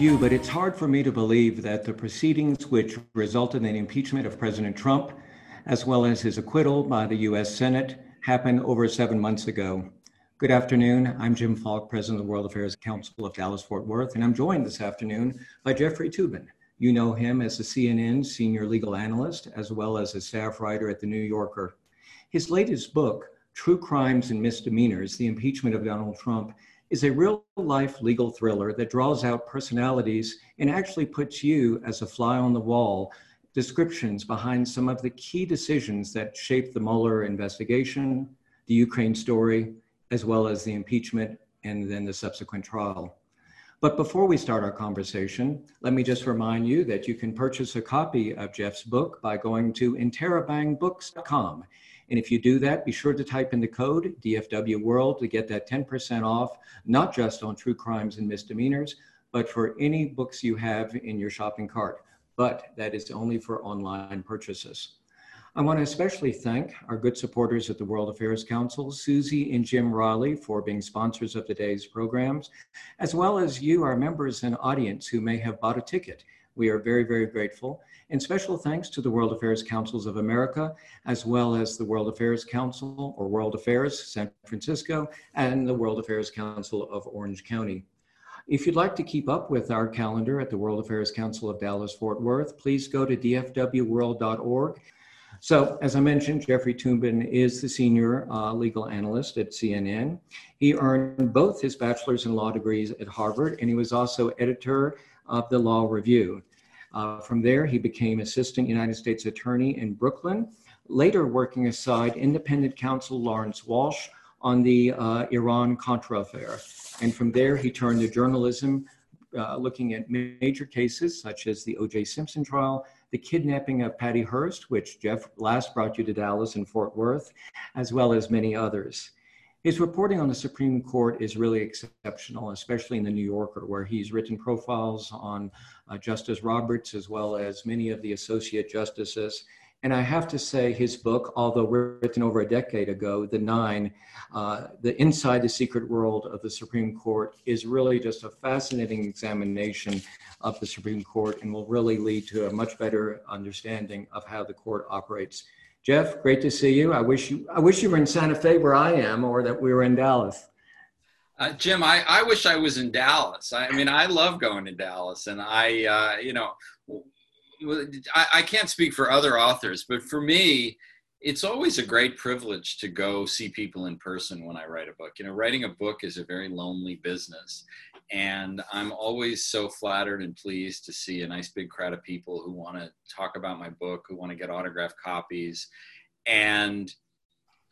you, but it's hard for me to believe that the proceedings which resulted in the impeachment of President Trump, as well as his acquittal by the US Senate, happened over seven months ago. Good afternoon. I'm Jim Falk, President of the World Affairs Council of Dallas Fort Worth, and I'm joined this afternoon by Jeffrey Toobin. You know him as the CNN senior legal analyst, as well as a staff writer at The New Yorker. His latest book, True Crimes and Misdemeanors The Impeachment of Donald Trump, is a real life legal thriller that draws out personalities and actually puts you as a fly on the wall descriptions behind some of the key decisions that shaped the Mueller investigation, the Ukraine story, as well as the impeachment and then the subsequent trial. But before we start our conversation, let me just remind you that you can purchase a copy of Jeff's book by going to interabangbooks.com and if you do that, be sure to type in the code DFW World to get that 10% off, not just on true crimes and misdemeanors, but for any books you have in your shopping cart. But that is only for online purchases. I want to especially thank our good supporters at the World Affairs Council, Susie and Jim Riley, for being sponsors of today's programs, as well as you, our members and audience who may have bought a ticket. We are very, very grateful. And special thanks to the World Affairs Councils of America, as well as the World Affairs Council or World Affairs San Francisco and the World Affairs Council of Orange County. If you'd like to keep up with our calendar at the World Affairs Council of Dallas Fort Worth, please go to dfwworld.org. So, as I mentioned, Jeffrey Toobin is the senior uh, legal analyst at CNN. He earned both his bachelor's in law degrees at Harvard, and he was also editor of the Law Review. Uh, from there, he became Assistant United States Attorney in Brooklyn, later working aside independent counsel Lawrence Walsh on the uh, Iran Contra affair. And from there, he turned to journalism, uh, looking at major cases such as the O.J. Simpson trial, the kidnapping of Patty Hearst, which Jeff last brought you to Dallas and Fort Worth, as well as many others. His reporting on the Supreme Court is really exceptional, especially in the New Yorker, where he's written profiles on uh, Justice Roberts as well as many of the associate justices. And I have to say, his book, although written over a decade ago, The Nine, uh, The Inside the Secret World of the Supreme Court, is really just a fascinating examination of the Supreme Court and will really lead to a much better understanding of how the court operates. Jeff, great to see you. I wish you I wish you were in Santa Fe where I am, or that we were in Dallas. Uh, Jim, I, I wish I was in Dallas. I, I mean, I love going to Dallas, and I, uh, you know, I, I can't speak for other authors, but for me, it's always a great privilege to go see people in person when I write a book. You know, writing a book is a very lonely business, and I'm always so flattered and pleased to see a nice big crowd of people who want to talk about my book, who want to get autographed copies. And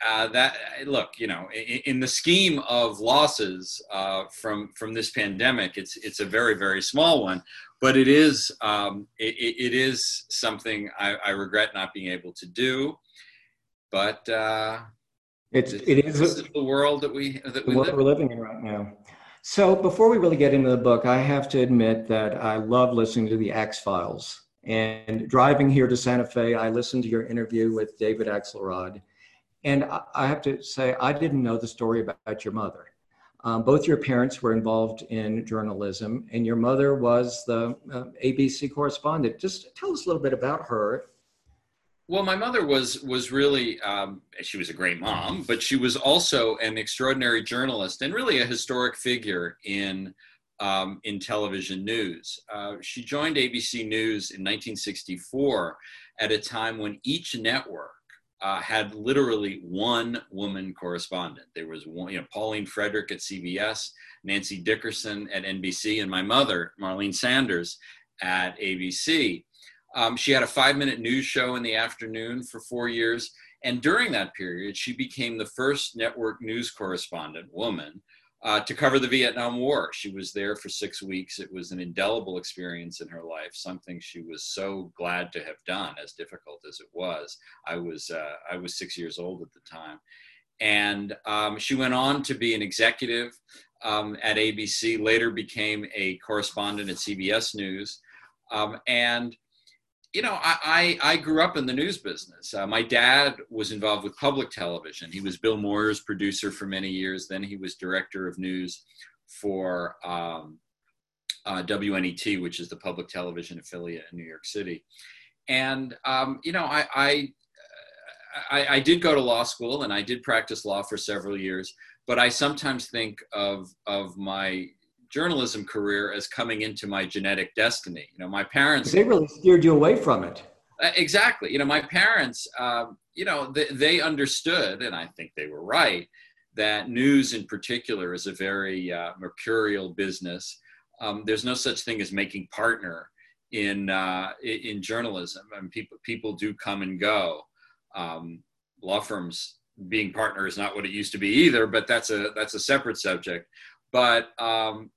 uh, that look, you know, in, in, the scheme of losses uh, from from this pandemic, it's it's a very very small one, but it is um, it, it is something I, I, regret not being able to do. But uh, it's it is the world that we that we live. we're living in right now. So before we really get into the book, I have to admit that I love listening to the Axe Files. And driving here to Santa Fe, I listened to your interview with David Axelrod. And I have to say, I didn't know the story about your mother. Um, both your parents were involved in journalism, and your mother was the uh, ABC correspondent. Just tell us a little bit about her well, my mother was was really um, she was a great mom, but she was also an extraordinary journalist and really a historic figure in um, in television news. Uh, she joined ABC News in 1964 at a time when each network uh, had literally one woman correspondent. There was one, you know, Pauline Frederick at CBS, Nancy Dickerson at NBC, and my mother, Marlene Sanders, at ABC. Um, she had a five minute news show in the afternoon for four years. And during that period, she became the first network news correspondent woman uh, to cover the Vietnam War. She was there for six weeks. It was an indelible experience in her life, something she was so glad to have done, as difficult as it was. I was, uh, I was six years old at the time. And um, she went on to be an executive um, at ABC, later became a correspondent at CBS News. Um, and you know, I, I, I, grew up in the news business. Uh, my dad was involved with public television. He was Bill Moyers' producer for many years. Then he was director of news for um, uh, WNET, which is the public television affiliate in New York City. And um, you know, I, I, I I did go to law school and I did practice law for several years. But I sometimes think of of my journalism career as coming into my genetic destiny. You know, my parents they really steered you away from it. Uh, exactly. You know, my parents, um, you know, they, they, understood, and I think they were right, that news in particular is a very uh, mercurial business. Um, there's no such thing as making partner in uh, in journalism. I mean, people people do come and go. Um, law firms being partner is not what it used to be either, but that's a that's a separate subject. But um,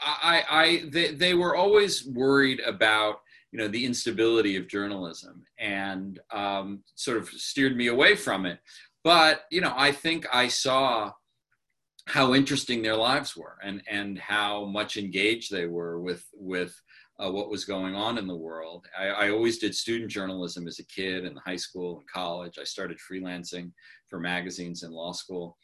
I, I they, they were always worried about you know the instability of journalism and um, sort of steered me away from it. But you know, I think I saw how interesting their lives were and and how much engaged they were with with uh, what was going on in the world. I, I, always did student journalism as a kid in high school and college. I started freelancing for magazines in law school.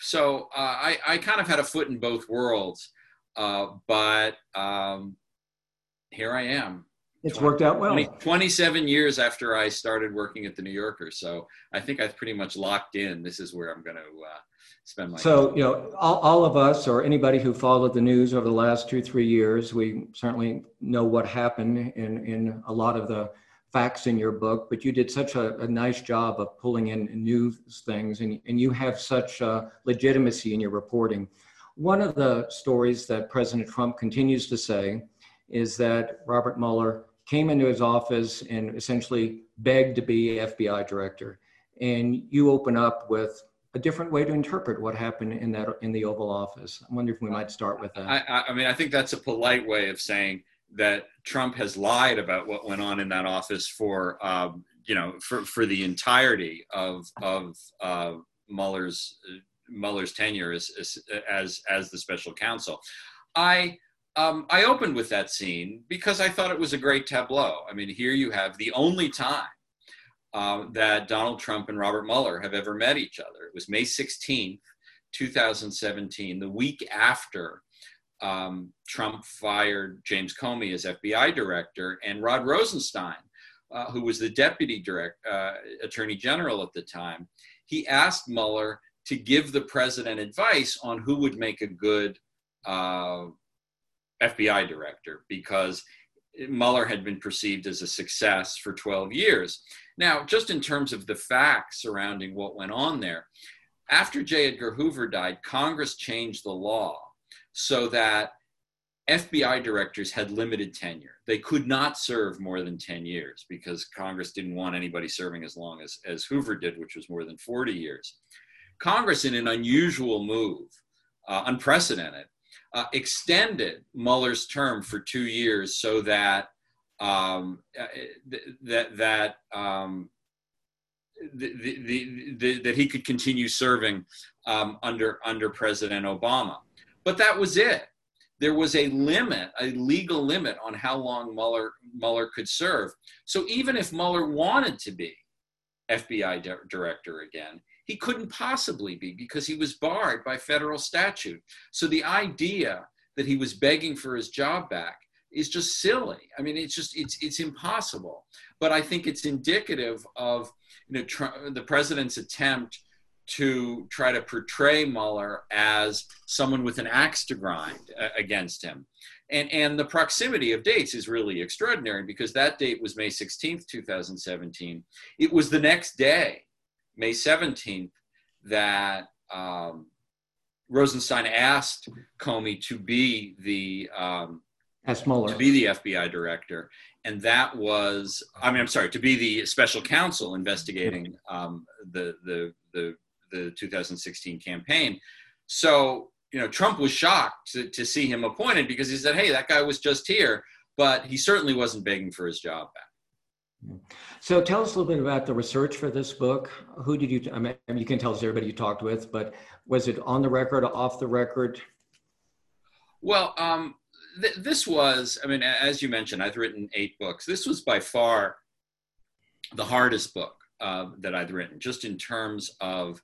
So uh, I, I, kind of had a foot in both worlds, uh, but um, here I am. It's 20, worked out well. 20, 27 years after I started working at the New Yorker. So I think I've pretty much locked in. This is where I'm going to uh, spend my so time. you know all, all of us or anybody who followed the news over the last two three years we certainly know what happened in in a lot of the facts in your book but you did such a, a nice job of pulling in new things and, and you have such legitimacy in your reporting one of the stories that president trump continues to say is that robert mueller came into his office and essentially begged to be fbi director and you open up with a different way to interpret what happened in that in the Oval Office. I wonder if we might start with that. I, I mean, I think that's a polite way of saying that Trump has lied about what went on in that office for um, you know for, for the entirety of of uh, Mueller's Mueller's tenure as, as as the special counsel. I um, I opened with that scene because I thought it was a great tableau. I mean, here you have the only time uh, that Donald Trump and Robert Mueller have ever met each other. It was May 16th, 2017, the week after um, Trump fired James Comey as FBI director, and Rod Rosenstein, uh, who was the deputy direct, uh, attorney general at the time, he asked Mueller to give the president advice on who would make a good uh, FBI director because Mueller had been perceived as a success for 12 years. Now, just in terms of the facts surrounding what went on there, after J. Edgar Hoover died, Congress changed the law so that FBI directors had limited tenure. They could not serve more than 10 years because Congress didn't want anybody serving as long as, as Hoover did, which was more than 40 years. Congress, in an unusual move, uh, unprecedented, uh, extended Mueller's term for two years so that um, uh, that that um, the, the, the, that he could continue serving um, under under President Obama. But that was it. There was a limit, a legal limit on how long Mueller Mueller could serve. So even if Mueller wanted to be FBI di- director again, he couldn't possibly be because he was barred by federal statute. So the idea that he was begging for his job back is just silly. I mean, it's just it's it's impossible. But I think it's indicative of you know tr- the president's attempt to try to portray Mueller as someone with an axe to grind uh, against him. And, and the proximity of dates is really extraordinary because that date was May 16th, 2017. It was the next day, May 17th, that um, Rosenstein asked Comey to be the um, to be the FBI director, and that was I mean I'm sorry to be the special counsel investigating um, the, the the the 2016 campaign. So you know Trump was shocked to, to see him appointed because he said, "Hey, that guy was just here," but he certainly wasn't begging for his job back. So tell us a little bit about the research for this book. Who did you? I mean, you can tell us everybody you talked with, but was it on the record, or off the record? Well, um, th- this was, I mean, as you mentioned, I've written eight books. This was by far the hardest book uh, that I've written, just in terms of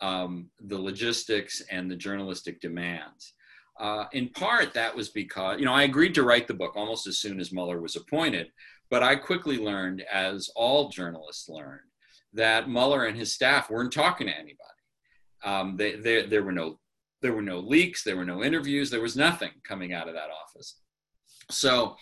um, the logistics and the journalistic demands. Uh, in part, that was because, you know, I agreed to write the book almost as soon as Mueller was appointed, but I quickly learned, as all journalists learned, that Mueller and his staff weren't talking to anybody. Um, they, they, there were no there were no leaks, there were no interviews, there was nothing coming out of that office. So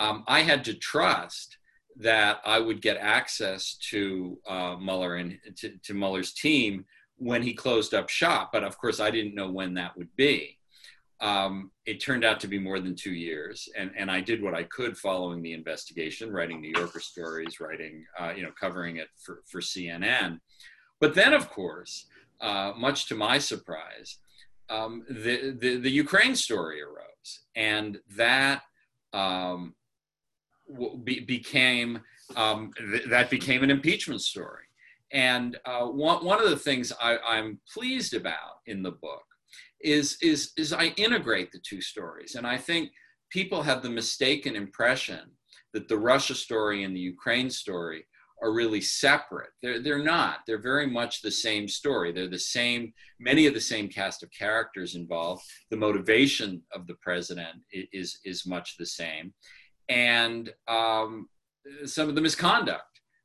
um, I had to trust that I would get access to uh, Mueller and to, to Mueller's team when he closed up shop. But of course, I didn't know when that would be. Um, it turned out to be more than two years, and, and I did what I could following the investigation, writing New Yorker stories, writing, uh, you know, covering it for, for CNN. But then, of course, uh, much to my surprise, um, the, the, the Ukraine story arose, and that um, be, became um, th- that became an impeachment story. And uh, one, one of the things I, I'm pleased about in the book is, is, is I integrate the two stories. And I think people have the mistaken impression that the Russia story and the Ukraine story are really separate. They're, they're not. They're very much the same story. They're the same, many of the same cast of characters involved. The motivation of the president is, is much the same. And um, some of the misconduct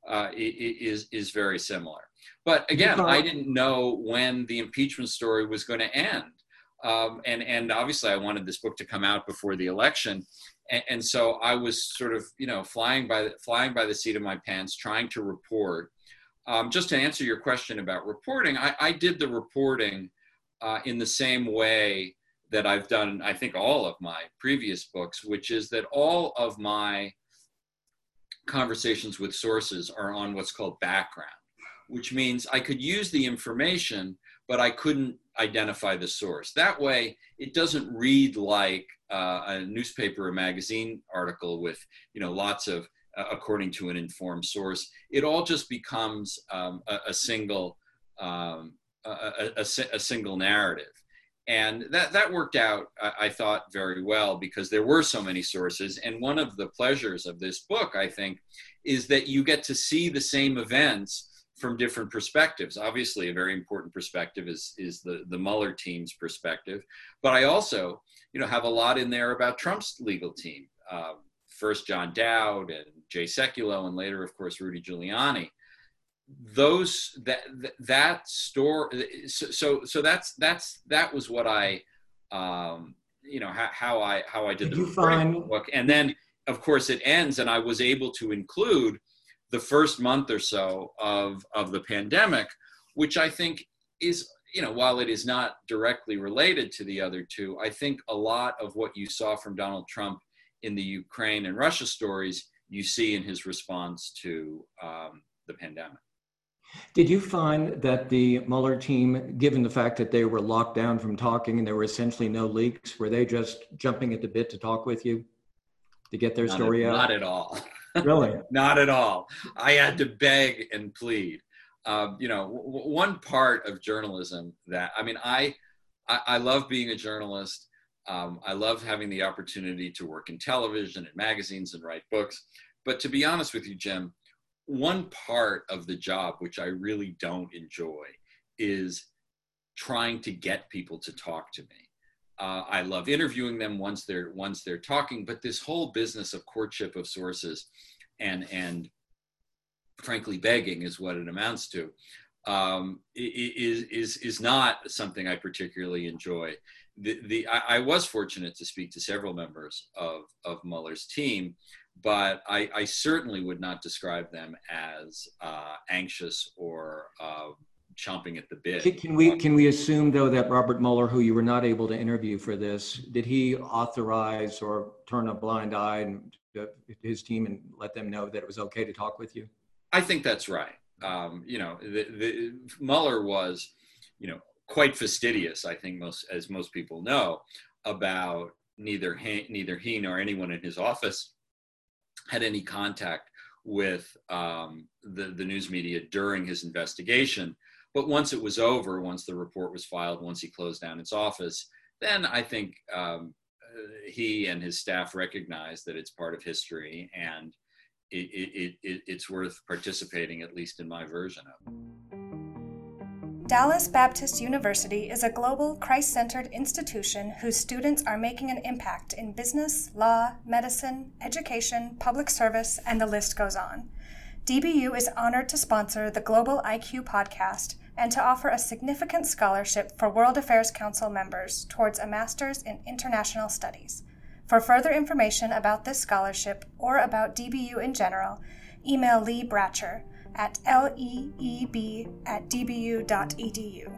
uh, is, is very similar. But again, I didn't know when the impeachment story was going to end. Um, and, and obviously, I wanted this book to come out before the election and, and, so I was sort of you know flying by the, flying by the seat of my pants, trying to report. Um, just to answer your question about reporting, I, I did the reporting uh, in the same way that I've done, I think, all of my previous books, which is that all of my conversations with sources are on what's called background, which means I could use the information, but I couldn't identify the source. That way, it doesn't read like uh, a newspaper or magazine article with you know lots of uh, according to an informed source. It all just becomes um, a, a, single um, a, a, a, single narrative. And that that worked out I, I thought very well because there were so many sources. And one of the pleasures of this book i think is that you get to see the same events from different perspectives. Obviously, a very important perspective is is the the Mueller team's perspective, but I also you know, have a lot in there about Trump's legal team. Um, first John Dowd and Jay Sekulow, and later, of course, Rudy Giuliani. Those that that store. So so, so that's that's that was what I, um, you know, how, how I how I did, did the book, and then of course it ends, and I was able to include the first month or so of of the pandemic, which I think is you know, while it is not directly related to the other two, I think a lot of what you saw from Donald Trump in the Ukraine and Russia stories, you see in his response to um, the pandemic. Did you find that the Mueller team, given the fact that they were locked down from talking and there were essentially no leaks, were they just jumping at the bit to talk with you to get their not story at, out? Not at all. Really? not at all. I had to beg and plead um, you know, w- one part of journalism that I mean, I I, I love being a journalist. Um, I love having the opportunity to work in television and magazines and write books. But to be honest with you, Jim, one part of the job which I really don't enjoy is trying to get people to talk to me. Uh, I love interviewing them once they're once they're talking, but this whole business of courtship of sources and and frankly begging is what it amounts to um, is is is not something I particularly enjoy. The, the I, I, was fortunate to speak to several members of of Mueller's team, but I, I certainly would not describe them as uh, anxious or uh, chomping at the bit. Can we can we assume though that Robert Mueller, who you were not able to interview for this, did he authorize or turn a blind eye and uh, his team and let them know that it was okay to talk with you? I think that's right. Um, you know, the, the, Mueller was, you know, quite fastidious. I think most, as most people know, about neither he, neither he nor anyone in his office had any contact with um, the the news media during his investigation. But once it was over, once the report was filed, once he closed down its office, then I think um, uh, he and his staff recognized that it's part of history and it, it, it, it's worth participating, at least in my version of. it. Dallas Baptist University is a global, Christ centered institution whose students are making an impact in business, law, medicine, education, public service, and the list goes on. DBU is honored to sponsor the Global IQ podcast and to offer a significant scholarship for World Affairs Council members towards a Master's in International Studies. For further information about this scholarship or about DBU in general, email Lee Bratcher at leeb at dbu.edu.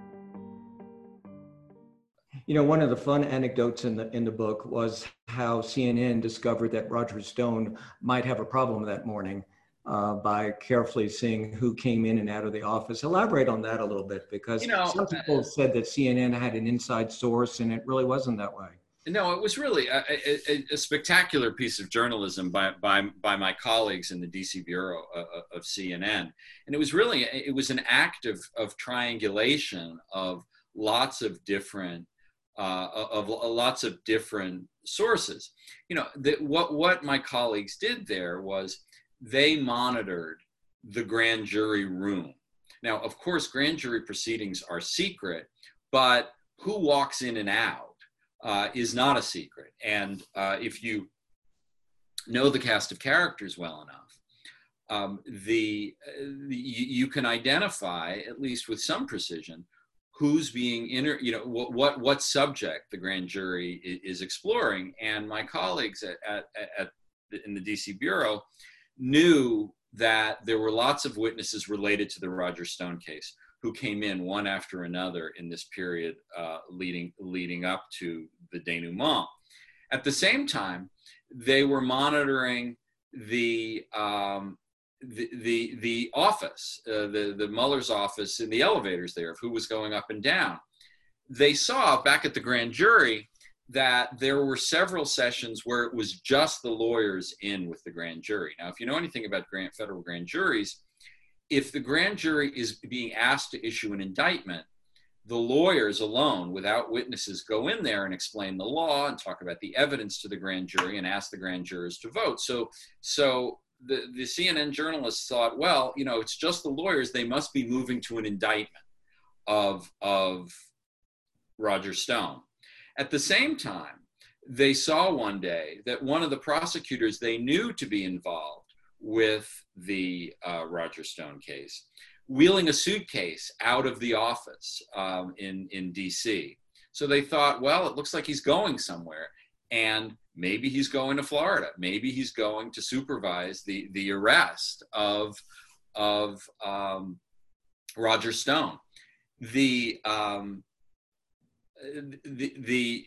You know, one of the fun anecdotes in the in the book was how CNN discovered that Roger Stone might have a problem that morning uh, by carefully seeing who came in and out of the office. Elaborate on that a little bit because you know, some people uh, said that CNN had an inside source, and it really wasn't that way. No, it was really a, a, a, spectacular piece of journalism by, by, by my colleagues in the DC bureau of, of, CNN. And it was really, it was an act of, of triangulation of lots of different, uh, of, of lots of different sources. You know, that what, what my colleagues did there was they monitored the grand jury room. Now, of course, grand jury proceedings are secret, but who walks in and out? uh, is not a secret. And uh, if you know the cast of characters well enough, um, the, the you, can identify at least with some precision who's being inter you know what what, what subject the grand jury is, is exploring and my colleagues at, at, at in the dc bureau knew that there were lots of witnesses related to the roger stone case who came in one after another in this period uh, leading leading up to the denouement. At the same time, they were monitoring the um, the, the the office, uh, the the Mueller's office in the elevators there of who was going up and down. They saw back at the grand jury that there were several sessions where it was just the lawyers in with the grand jury. Now, if you know anything about grand, federal grand juries, if the grand jury is being asked to issue an indictment, the lawyers alone, without witnesses, go in there and explain the law and talk about the evidence to the grand jury and ask the grand jurors to vote. So, so the, the CNN journalists thought, well, you know, it's just the lawyers; they must be moving to an indictment of of Roger Stone. At the same time, they saw one day that one of the prosecutors they knew to be involved with the uh, Roger Stone case, wheeling a suitcase out of the office um, in, in DC. So they thought, well, it looks like he's going somewhere. And maybe he's going to Florida. Maybe he's going to supervise the, the arrest of, of um, Roger Stone. The, um, the, the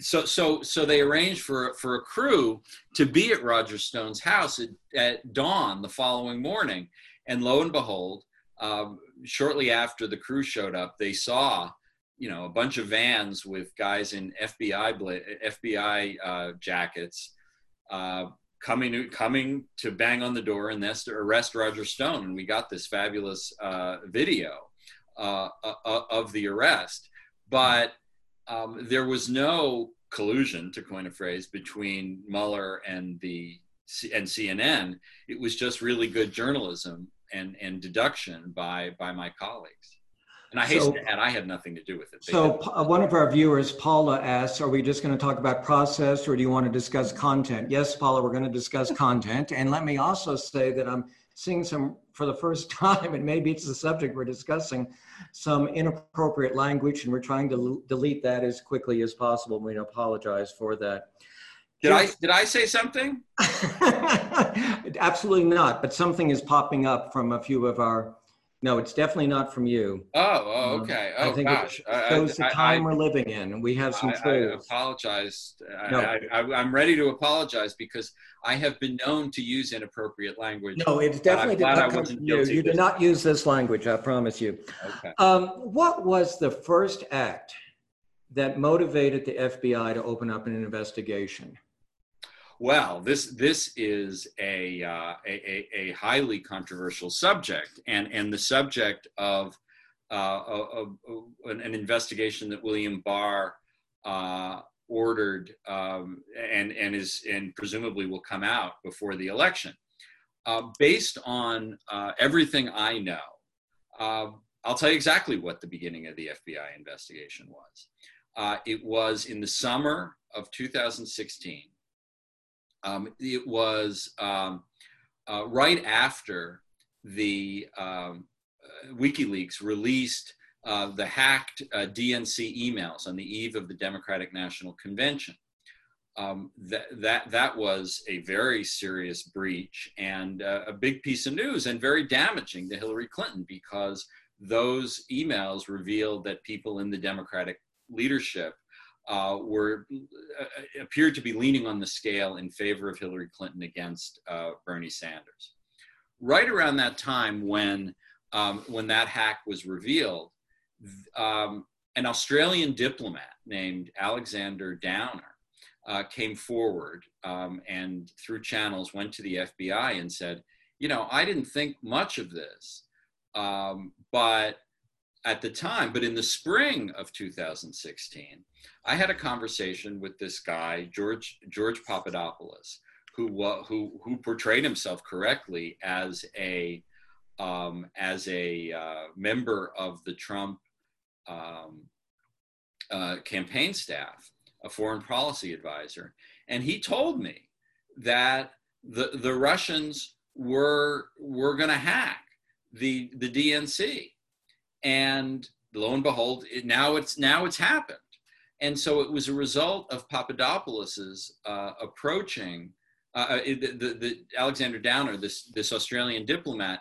so so so they arranged for for a crew to be at Roger Stone's house at, at dawn the following morning, and lo and behold, um, shortly after the crew showed up, they saw you know a bunch of vans with guys in FBI FBI uh, jackets uh, coming coming to bang on the door and to arrest Roger Stone, and we got this fabulous uh, video uh, uh, of the arrest, but um, there was no collusion, to coin a phrase, between Mueller and the and CNN. It was just really good journalism and and deduction by by my colleagues. And I hasten so, to add, I had nothing to do with it. They so, uh, one of our viewers, Paula, asks, "Are we just going to talk about process, or do you want to discuss content?" Yes, Paula, we're going to discuss content. And let me also say that I'm seeing some for the first time, and maybe it's the subject we're discussing, some inappropriate language, and we're trying to delete that as quickly as possible. We apologize for that. Did I did I say something? Absolutely not. But something is popping up from a few of our no, it's definitely not from you. Oh, oh um, okay. Oh, I think gosh. it shows I, the time I, we're living in. We have some tools. I, apologize. No. I, am ready to apologize because I have been known to use inappropriate language. No, it's definitely did not come from you. You did not use this language. I promise you. Okay. Um, what was the first act that motivated the FBI to open up an investigation? Well, this this is a, uh, a, a, highly controversial subject, and and the subject of, uh, an investigation that William Barr uh, ordered um, and and is and presumably will come out before the election. Uh, based on uh, everything I know, uh, I'll tell you exactly what the beginning of the FBI investigation was. It was in the summer of 2016. Um, it was um, uh, right after the um, uh, WikiLeaks released uh, the hacked uh, DNC emails on the eve of the Democratic National Convention. Um, that, that, that was a very serious breach and uh, a big piece of news and very damaging to Hillary Clinton because those emails revealed that people in the Democratic leadership uh, were uh, appeared to be leaning on the scale in favor of Hillary Clinton against uh, Bernie Sanders. Right around that time, when um, when that hack was revealed, um, an Australian diplomat named Alexander Downer uh, came forward um, and through channels went to the FBI and said, you know, I didn't think much of this, um, but at the time, but in the spring of 2016, I had a conversation with this guy, George George Papadopoulos, who who who portrayed himself correctly as a um, as a uh, member of the Trump um, uh, campaign staff, a foreign policy advisor, and he told me that the the Russians were were going to hack the the DNC, and lo and behold, it, now it's now it's happened, and so it was a result of Papadopoulos's uh, approaching uh, uh the, the, the Alexander Downer, this this Australian diplomat,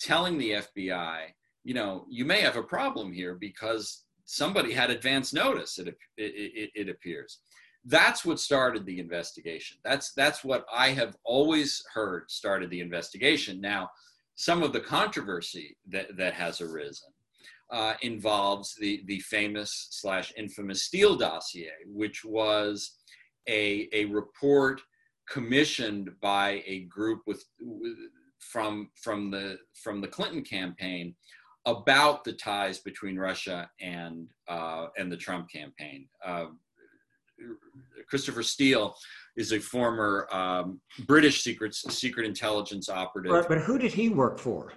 telling the FBI, you know, you may have a problem here because somebody had advance notice. It, it, it, it appears that's what started the investigation. That's that's what I have always heard started the investigation. Now, some of the controversy that, that has arisen uh, involves the, the famous slash infamous Steele dossier, which was a, a report commissioned by a group with, with from from the from the Clinton campaign about the ties between Russia and uh, and the Trump campaign. Uh, Christopher Steele is a former um, British secret secret intelligence operative. But, but, who did he work for?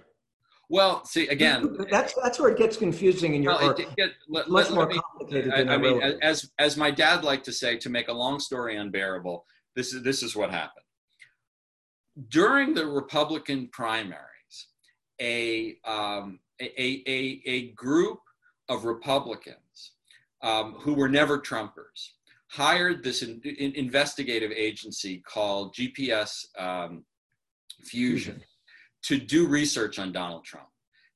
Well, see again. That's that's where it gets confusing in your well, it, it let, much let, more let me, complicated. I, I mean, as as my dad liked to say, to make a long story unbearable, this is this is what happened during the Republican primaries. A um, a, a, a group of Republicans um, who were never Trumpers hired this in, in investigative agency called GPS um, Fusion to do research on Donald Trump,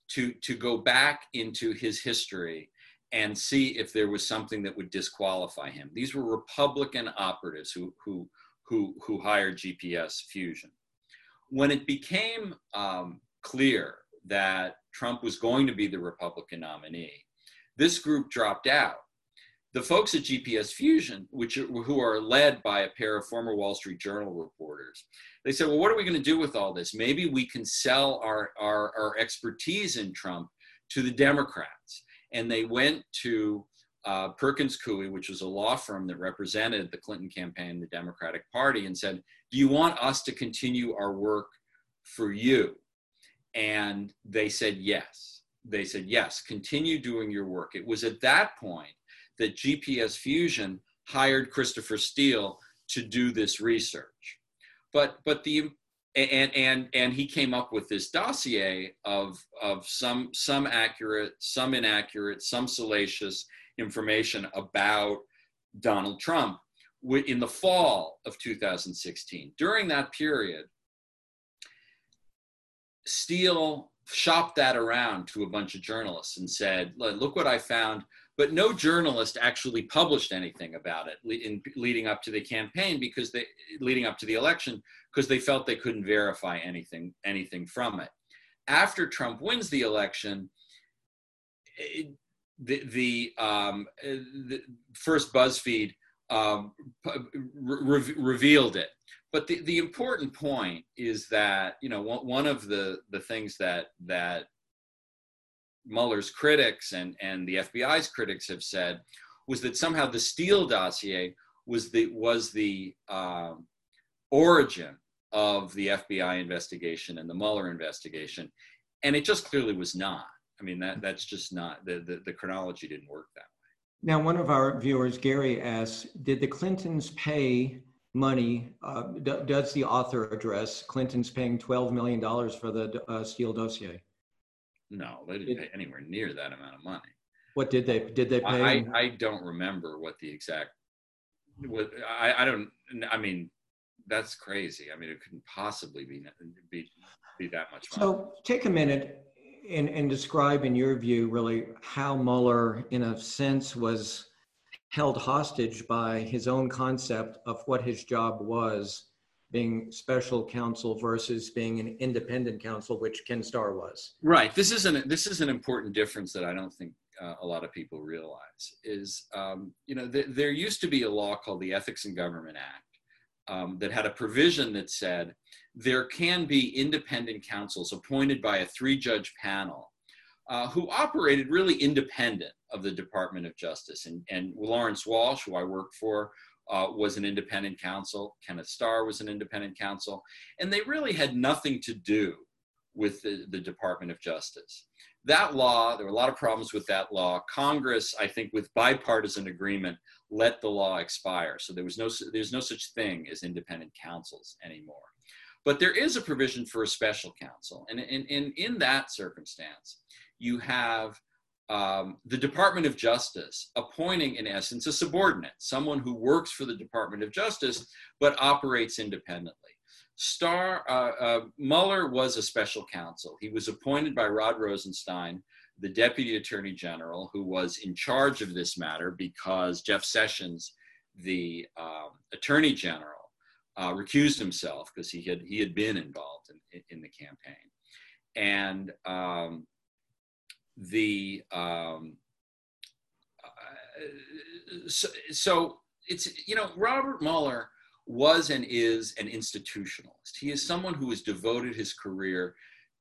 to, to go back into his history and see if there was something that would disqualify him. These were Republican operatives who, who, who, who hired GPS Fusion. When it became um, clear that Trump was going to be the Republican nominee, this group dropped out the folks at GPS Fusion, which who are led by a pair of former Wall Street Journal reporters, they said, "Well, what are we going to do with all this? Maybe we can sell our, our, our expertise in Trump to the Democrats." And they went to uh, Perkins Coie, which was a law firm that represented the Clinton campaign, the Democratic Party, and said, "Do you want us to continue our work for you?" And they said yes. They said yes. Continue doing your work. It was at that point that GPS Fusion hired Christopher Steele to do this research. But but the and and and he came up with this dossier of of some some accurate, some inaccurate, some salacious information about Donald Trump in the fall of 2016. During that period, Steele shopped that around to a bunch of journalists and said, "Look what I found but no journalist actually published anything about it in, leading up to the campaign because they leading up to the election because they felt they couldn't verify anything anything from it. After trump wins the election it, the the, um, the, first buzzfeed um, re- revealed it. But the, the important point is that you know one, one of the the things that that Mueller's critics and, and the FBI's critics have said was that somehow the Steele dossier was the was the um, origin of the FBI investigation and the Mueller investigation, and it just clearly was not. I mean, that that's just not the, the, the chronology didn't work that way. Now, one of our viewers, Gary, asks Did the Clintons pay money? Uh, d- does the author address Clinton's paying $12 million for the uh, Steele dossier? No, they didn't pay anywhere near that amount of money. What did they did they pay? I, I don't remember what the exact what I, I don't I mean that's crazy. I mean it couldn't possibly be be be that much money. So take a minute and, and describe in your view really how Mueller in a sense was held hostage by his own concept of what his job was being special counsel versus being an independent counsel, which Ken Starr was. Right. This is an this is an important difference that I don't think uh, a lot of people realize. Is um, you know th- there used to be a law called the Ethics in Government Act um, that had a provision that said there can be independent counsels appointed by a three-judge panel uh, who operated really independent of the Department of Justice. And, and Lawrence Walsh, who I work for, uh, was an independent counsel. Kenneth Starr was an independent counsel. And they really had nothing to do with the, the Department of Justice. That law, there were a lot of problems with that law. Congress, I think, with bipartisan agreement, let the law expire. So there was no, there's no such thing as independent counsels anymore. But there is a provision for a special counsel. And in, in, in that circumstance, you have um, the Department of Justice appointing, in essence, a subordinate, someone who works for the Department of Justice but operates independently. Starr uh, uh, Mueller was a special counsel. He was appointed by Rod Rosenstein, the Deputy Attorney General, who was in charge of this matter because Jeff Sessions, the um, Attorney General, uh, recused himself because he had he had been involved in, in the campaign, and um, the um, uh, so, so it's you know Robert Mueller was and is an institutionalist. He is someone who has devoted his career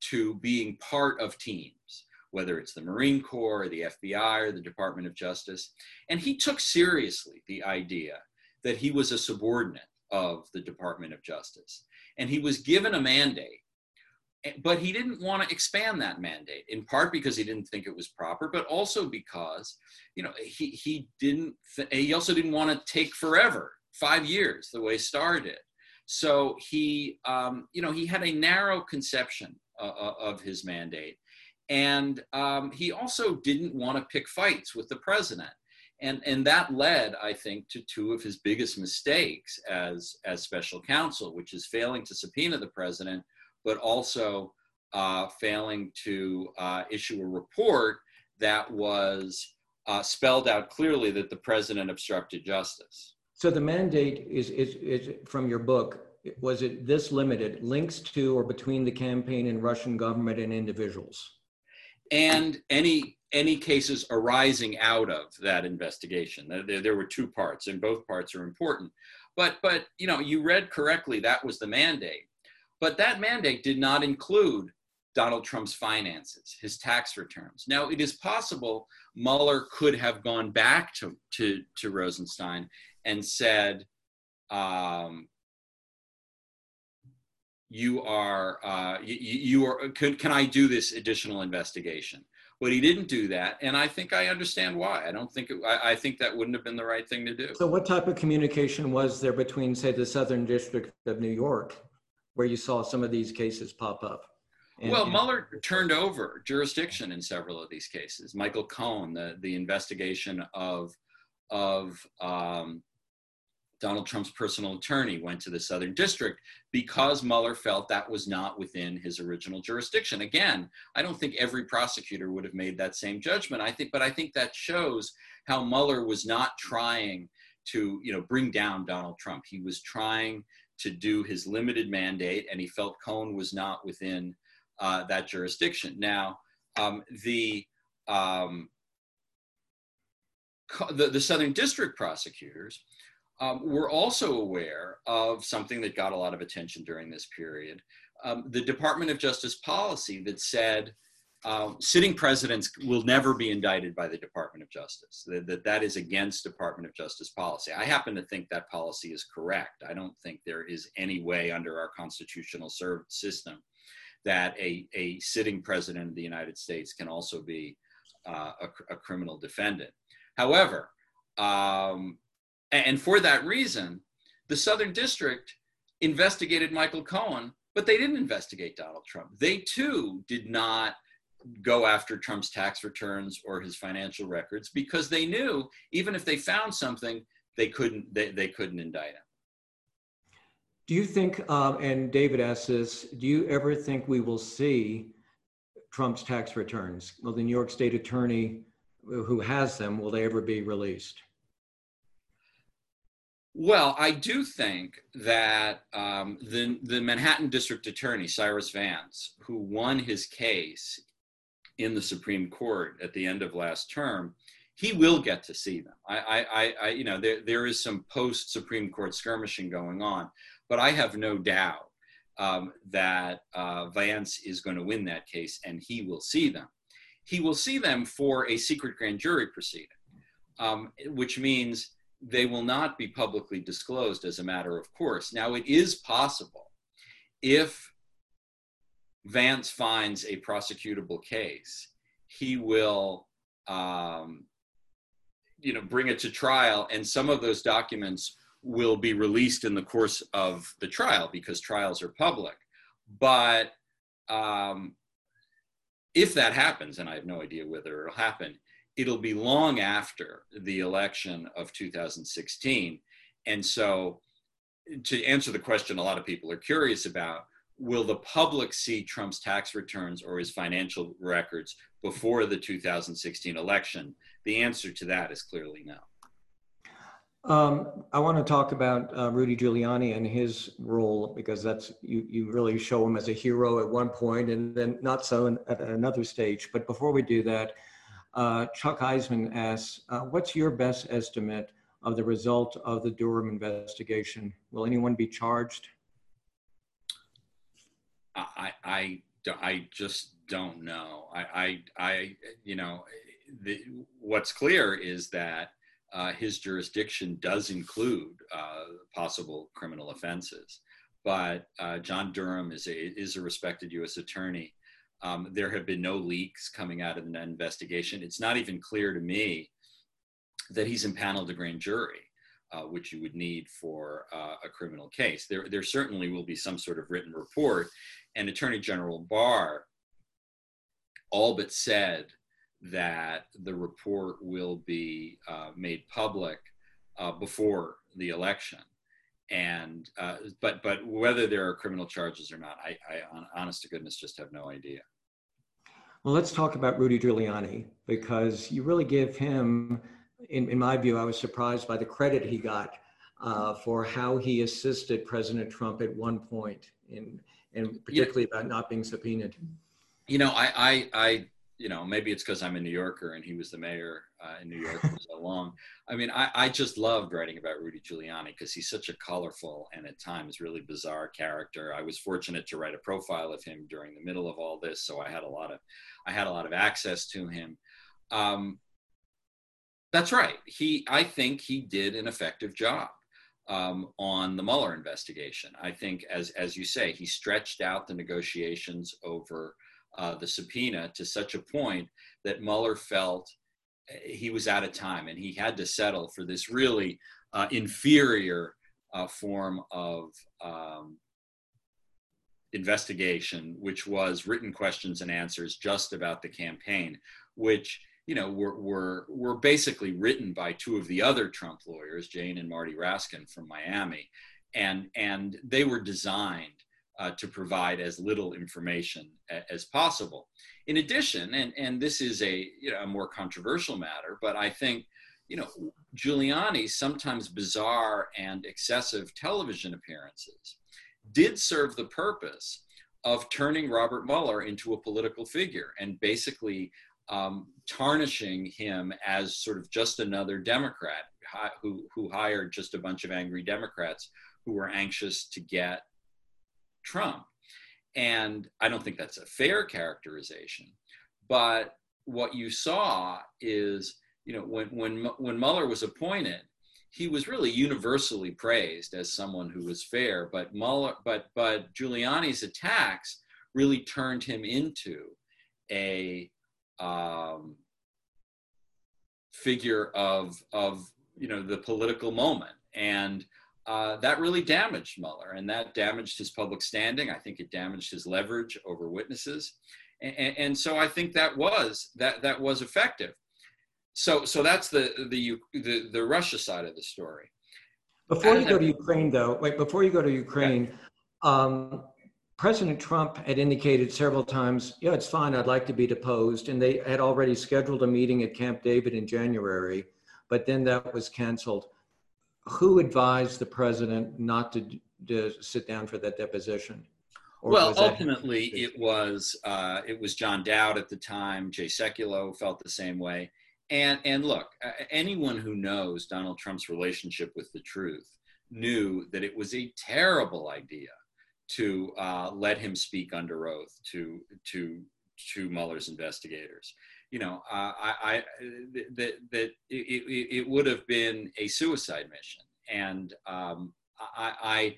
to being part of teams, whether it's the Marine Corps or the FBI or the Department of Justice. And he took seriously the idea that he was a subordinate of the Department of Justice. And he was given a mandate but he didn't want to expand that mandate in part because he didn't think it was proper but also because you know he he didn't th- he also didn't want to take forever five years the way Starr did. So he um, you know he had a narrow conception uh, of his mandate. And um, he also didn't want to pick fights with the president. And and that led i think to two of his biggest mistakes as as special counsel which is failing to subpoena the president but also uh, failing to uh, issue a report that was uh, spelled out clearly that the president obstructed justice. So the mandate is, is, is from your book. Was it this limited? Links to or between the campaign and Russian government and individuals? And any any cases arising out of that investigation. There, there were two parts, and both parts are important. But but you know, you read correctly. That was the mandate. But that mandate did not include Donald Trump's finances, his tax returns. Now, it is possible Mueller could have gone back to, to, to Rosenstein and said, um, you are, uh, you, you are, can, can I do this additional investigation? But he didn't do that, and I think I understand why. I don't think it, I, I, think that wouldn't have been the right thing to do. So, what type of communication was there between, say, the Southern District of New York where you saw some of these cases pop up. And, well, and, Mueller turned over jurisdiction in several of these cases. Michael Cohen, the, the investigation of, of um, Donald Trump's personal attorney, went to the Southern District because Mueller felt that was not within his original jurisdiction. Again, I don't think every prosecutor would have made that same judgment. I think, but I think that shows how Mueller was not trying to, you know, bring down Donald Trump. He was trying to do his limited mandate, and he felt Cohen was not within uh, that jurisdiction. Now, um, the, um, the, the Southern District prosecutors um, were also aware of something that got a lot of attention during this period. Um, the Department of Justice policy that said um, sitting presidents will never be indicted by the Department of Justice. That, that that is against Department of Justice policy. I happen to think that policy is correct. I don't think there is any way under our constitutional system that a, a sitting president of the United States can also be uh, a, a, criminal defendant. However, um, and for that reason, the Southern District investigated Michael Cohen, but they didn't investigate Donald Trump. They too did not go after Trump's tax returns or his financial records because they knew even if they found something, they couldn't they, they couldn't indict him. Do you think, um, and David asks this, do you ever think we will see Trump's tax returns? Will the New York State attorney who has them, will they ever be released? Well, I do think that um, the, the Manhattan District Attorney, Cyrus Vance, who won his case in the Supreme Court at the end of last term, he will get to see them. I, I, I you know, there, there is some post Supreme Court skirmishing going on, but I have no doubt um, that uh, Vance is going to win that case and he will see them. He will see them for a secret grand jury proceeding, um, which means they will not be publicly disclosed as a matter of course. Now, it is possible if Vance finds a prosecutable case, he will, um, you know, bring it to trial, and some of those documents will be released in the course of the trial because trials are public. But um, if that happens, and I have no idea whether it'll happen, it'll be long after the election of 2016. And so, to answer the question a lot of people are curious about, will the public see Trump's tax returns or his financial records before the 2016 election? The answer to that is clearly no. Um, I want to talk about uh, Rudy Giuliani and his role because that's you. You really show him as a hero at one point, and then not so in, at another stage. But before we do that, uh, Chuck Eisman asks, uh, "What's your best estimate of the result of the Durham investigation? Will anyone be charged?" I I I just don't know. I I, I you know, the, what's clear is that uh, his jurisdiction does include uh, possible criminal offenses. But uh, John Durham is a, is a respected U.S. attorney. Um, there have been no leaks coming out of the investigation. It's not even clear to me that he's impaneled a grand jury, uh, which you would need for uh, a criminal case. There, there certainly will be some sort of written report, and Attorney General Barr all but said that the report will be uh, made public uh, before the election. And uh, but but whether there are criminal charges or not, I, I honest to goodness just have no idea. Well, let's talk about Rudy Giuliani because you really give him, in, in my view, I was surprised by the credit he got uh, for how he assisted President Trump at one point, in, and particularly yeah. about not being subpoenaed. You know, I, I, I you know, maybe it's because I'm a New Yorker and he was the mayor uh, in New York for so long. I mean, I, I just loved writing about Rudy Giuliani because he's such a colorful and at times really bizarre character. I was fortunate to write a profile of him during the middle of all this, so I had a lot of, I had a lot of access to him. Um, that's right. He, I think he did an effective job um, on the Mueller investigation. I think, as as you say, he stretched out the negotiations over uh, the subpoena to such a point that Mueller felt eh, he was out of time and he had to settle for this really uh, inferior uh, form of um, investigation, which was written questions and answers just about the campaign, which you know were were were basically written by two of the other Trump lawyers, Jane and Marty Raskin from Miami, and and they were designed uh, to provide as little information a, as possible. In addition, and, and this is a, you know, a more controversial matter, but I think you know, Giuliani's sometimes bizarre and excessive television appearances did serve the purpose of turning Robert Mueller into a political figure and basically um, tarnishing him as sort of just another Democrat who, who hired just a bunch of angry Democrats who were anxious to get Trump. And I don't think that's a fair characterization. But what you saw is, you know, when when when Mueller was appointed, he was really universally praised as someone who was fair. But Mueller, but but Giuliani's attacks really turned him into a um, figure of of you know the political moment and uh, that really damaged Mueller and that damaged his public standing. I think it damaged his leverage over witnesses. And, and, so I think that was that that was effective. So so that's the the the, the Russia side of the story. Before you go to Ukraine, though, wait. Before you go to Ukraine, um, President Trump had indicated several times, "Yeah, it's fine. I'd like to be deposed," and they had already scheduled a meeting at Camp David in January, but then that was canceled who advised the president not to, to sit down for that deposition? Or well, ultimately, it was uh, it was John Dowd at the time. Jay Sekulow felt the same way. And and look, anyone who knows Donald Trump's relationship with the truth knew that it was a terrible idea to uh, let him speak under oath to to to Mueller's investigators you know, uh, I, I that that it, it, would have been a suicide mission, and um, I, I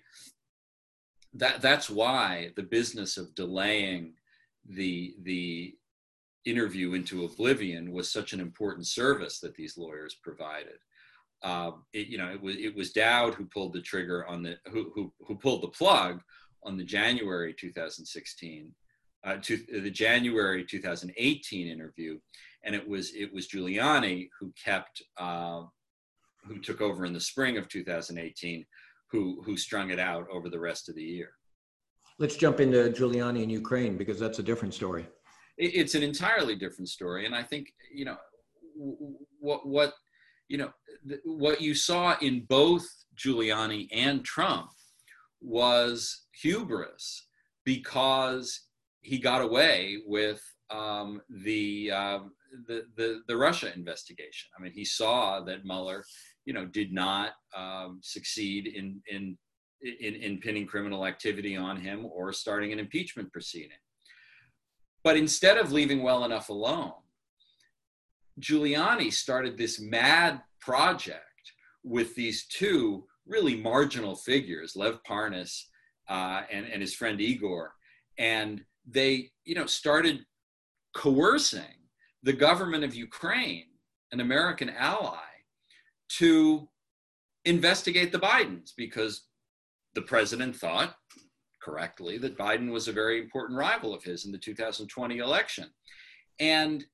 that that's why the business of delaying the the interview into oblivion was such an important service that these lawyers provided. Um, it, you know, it was it was Dowd who pulled the trigger on the who who, who pulled the plug on the January 2016 uh, to the January 2018 interview, and it was it was Giuliani who kept uh, who took over in the spring of 2018, who who strung it out over the rest of the year. Let's jump into Giuliani in Ukraine because that's a different story. It, it's an entirely different story, and I think you know what what you know what you saw in both Giuliani and Trump was hubris because he got away with um, the, um, the, the the Russia investigation. I mean, he saw that Mueller, you know, did not um, succeed in, in in in pinning criminal activity on him or starting an impeachment proceeding. But instead of leaving well enough alone, Giuliani started this mad project with these two really marginal figures, Lev Parnas uh, and, and his friend Igor, and they, you know, started coercing the government of Ukraine, an American ally, to investigate the Bidens because the president thought correctly that Biden was a very important rival of his in the 2020 election. And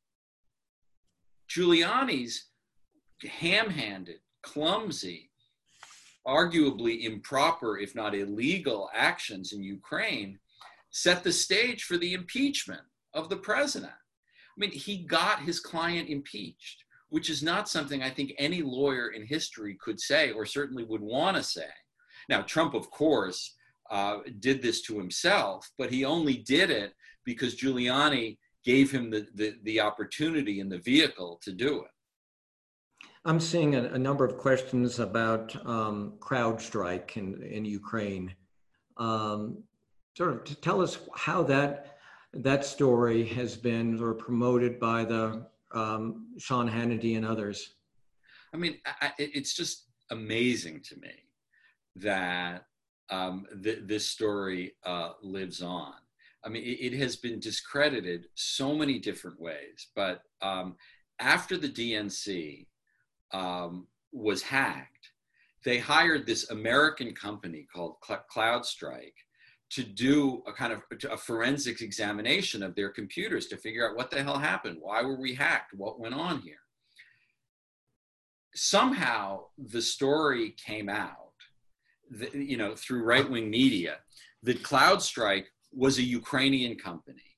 Giuliani's ham handed, clumsy, arguably improper, if not illegal, actions in Ukraine set the stage for the impeachment of the president. I mean, he got his client impeached, which is not something I think any lawyer in history could say or certainly would want to say. Now, Trump, of course, uh, did this to himself, but he only did it because Giuliani gave him the, the, the opportunity and the vehicle to do it. I'm seeing a, a number of questions about um, CrowdStrike in, in Ukraine. Um, sort of to tell us how that that story has been of promoted by the um, Sean Hannity and others. I mean, I, it's just amazing to me that um, th- this story uh, lives on. I mean, it, it, has been discredited so many different ways, but um, after the DNC um, was hacked, they hired this American company called Cl- CloudStrike to do a kind of a forensics examination of their computers to figure out what the hell happened. Why were we hacked? What went on here? Somehow the story came out you know through right-wing media that CloudStrike was a Ukrainian company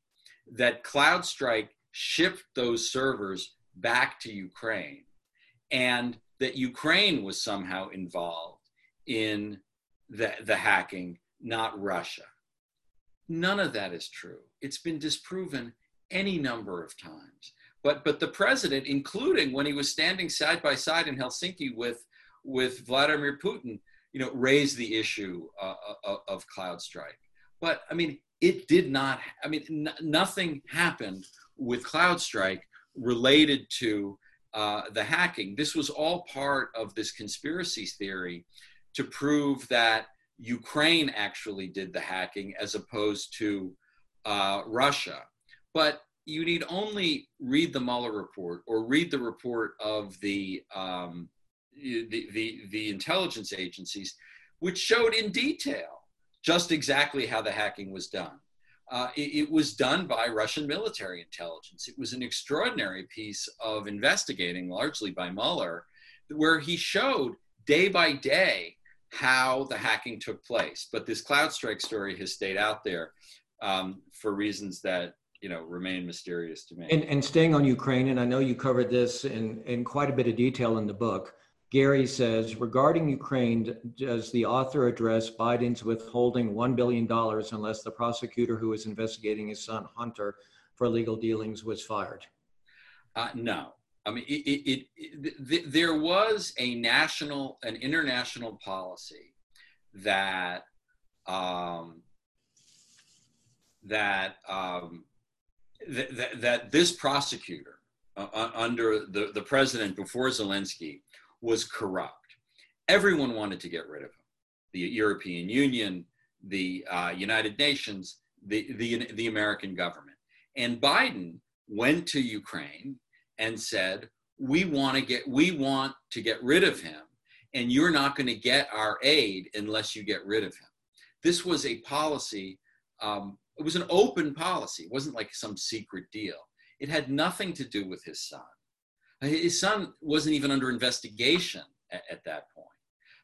that CloudStrike shipped those servers back to Ukraine and that Ukraine was somehow involved in the, the hacking not Russia. None of that is true. It's been disproven any number of times. But, but the president, including when he was standing side by side in Helsinki with, with Vladimir Putin, you know, raised the issue uh, uh of CloudStrike. But I mean, it did not, I mean, n- nothing happened with CloudStrike related to uh, the hacking. This was all part of this conspiracy theory to prove that Ukraine actually did the hacking as opposed to uh, Russia. But you need only read the Mueller report or read the report of the, um, the, the, the intelligence agencies, which showed in detail just exactly how the hacking was done. Uh, it, it, was done by Russian military intelligence. It was an extraordinary piece of investigating, largely by Mueller, where he showed day by day how the hacking took place. But this CrowdStrike story has stayed out there um, for reasons that you know remain mysterious to me. And, and staying on Ukraine, and I know you covered this in, in quite a bit of detail in the book. Gary says, regarding Ukraine, does the author address Biden's withholding $1 billion unless the prosecutor who is investigating his son, Hunter, for illegal dealings was fired? Uh, no. I mean, it, it, it, th- there was a national, an international policy that um, that, um, th- th- that this prosecutor uh, under the, the president before Zelensky was corrupt. Everyone wanted to get rid of him. The European Union, the uh, United Nations, the, the, the American government. And Biden went to Ukraine and said, we want to get we want to get rid of him and you're not going to get our aid unless you get rid of him this was a policy um, it was an open policy it wasn't like some secret deal it had nothing to do with his son his son wasn't even under investigation at, at that point.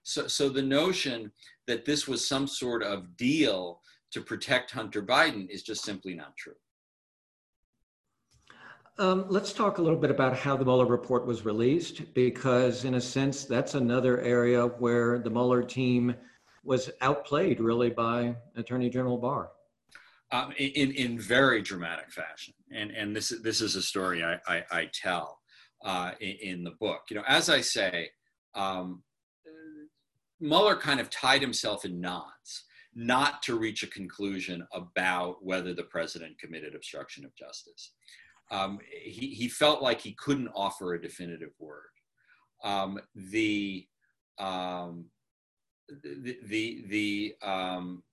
So, so the notion that this was some sort of deal to protect Hunter Biden is just simply not true. Um, let's talk a little bit about how the Mueller report was released, because in a sense, that's another area where the Mueller team was outplayed really by Attorney General Barr. Um, in, in very dramatic fashion. And, and this, this is a story I, I, I tell uh, in, in, the book. You know, as I say, um, Mueller kind of tied himself in knots not to reach a conclusion about whether the president committed obstruction of justice. Um, he, he, felt like he couldn't offer a definitive word. Um, the, um, the, the, the um,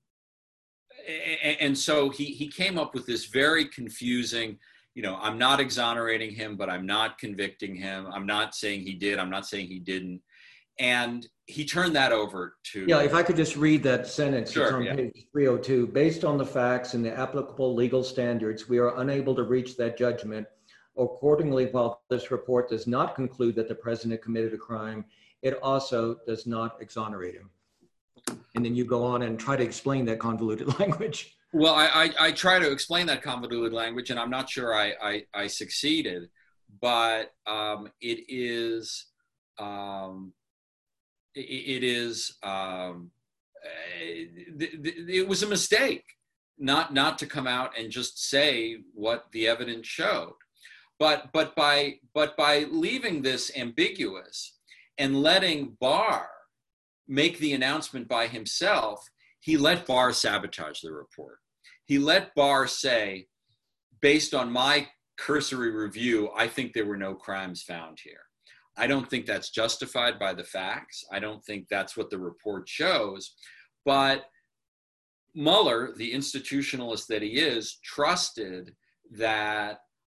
and so he, he came up with this very confusing you know, I'm not exonerating him, but I'm not convicting him. I'm not saying he did. I'm not saying he didn't. And he turned that over to. Yeah, if I could just read that sentence. Sure, it's on yeah. page 302. Based on the facts and the applicable legal standards, we are unable to reach that judgment. Accordingly, while this report does not conclude that the president committed a crime, it also does not exonerate him. And then you go on and try to explain that convoluted language. Well, I, I, I, try to explain that convoluted language, and I'm not sure I, I, I succeeded, but um, it is um, it, it is um, it, it was a mistake not not to come out and just say what the evidence showed, but but by but by leaving this ambiguous and letting Barr make the announcement by himself he let Barr sabotage the report. He let Barr say, based on my cursory review, I think there were no crimes found here. I don't think that's justified by the facts. I don't think that's what the report shows. But Mueller, the institutionalist that he is, trusted that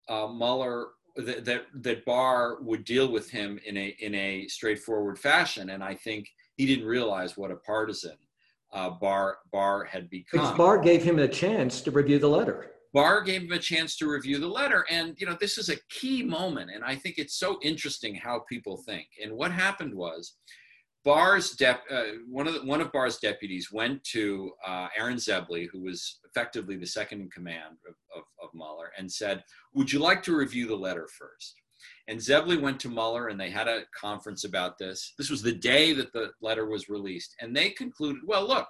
uh, Mueller that, that that Barr would deal with him in a in a straightforward fashion, and I think he didn't realize what a partisan uh, Barr Barr had become. Because Barr gave him a chance to review the letter. Barr gave him a chance to review the letter, and you know this is a key moment, and I think it's so interesting how people think. And what happened was, Barr's dep- uh, one of the, one of Barr's deputies went to uh, Aaron Zebley, who was effectively the second in command of, of, of Mueller, and said, "Would you like to review the letter first? And Zebley went to Mueller and they had a conference about this. This was the day that the letter was released. And they concluded, well, look,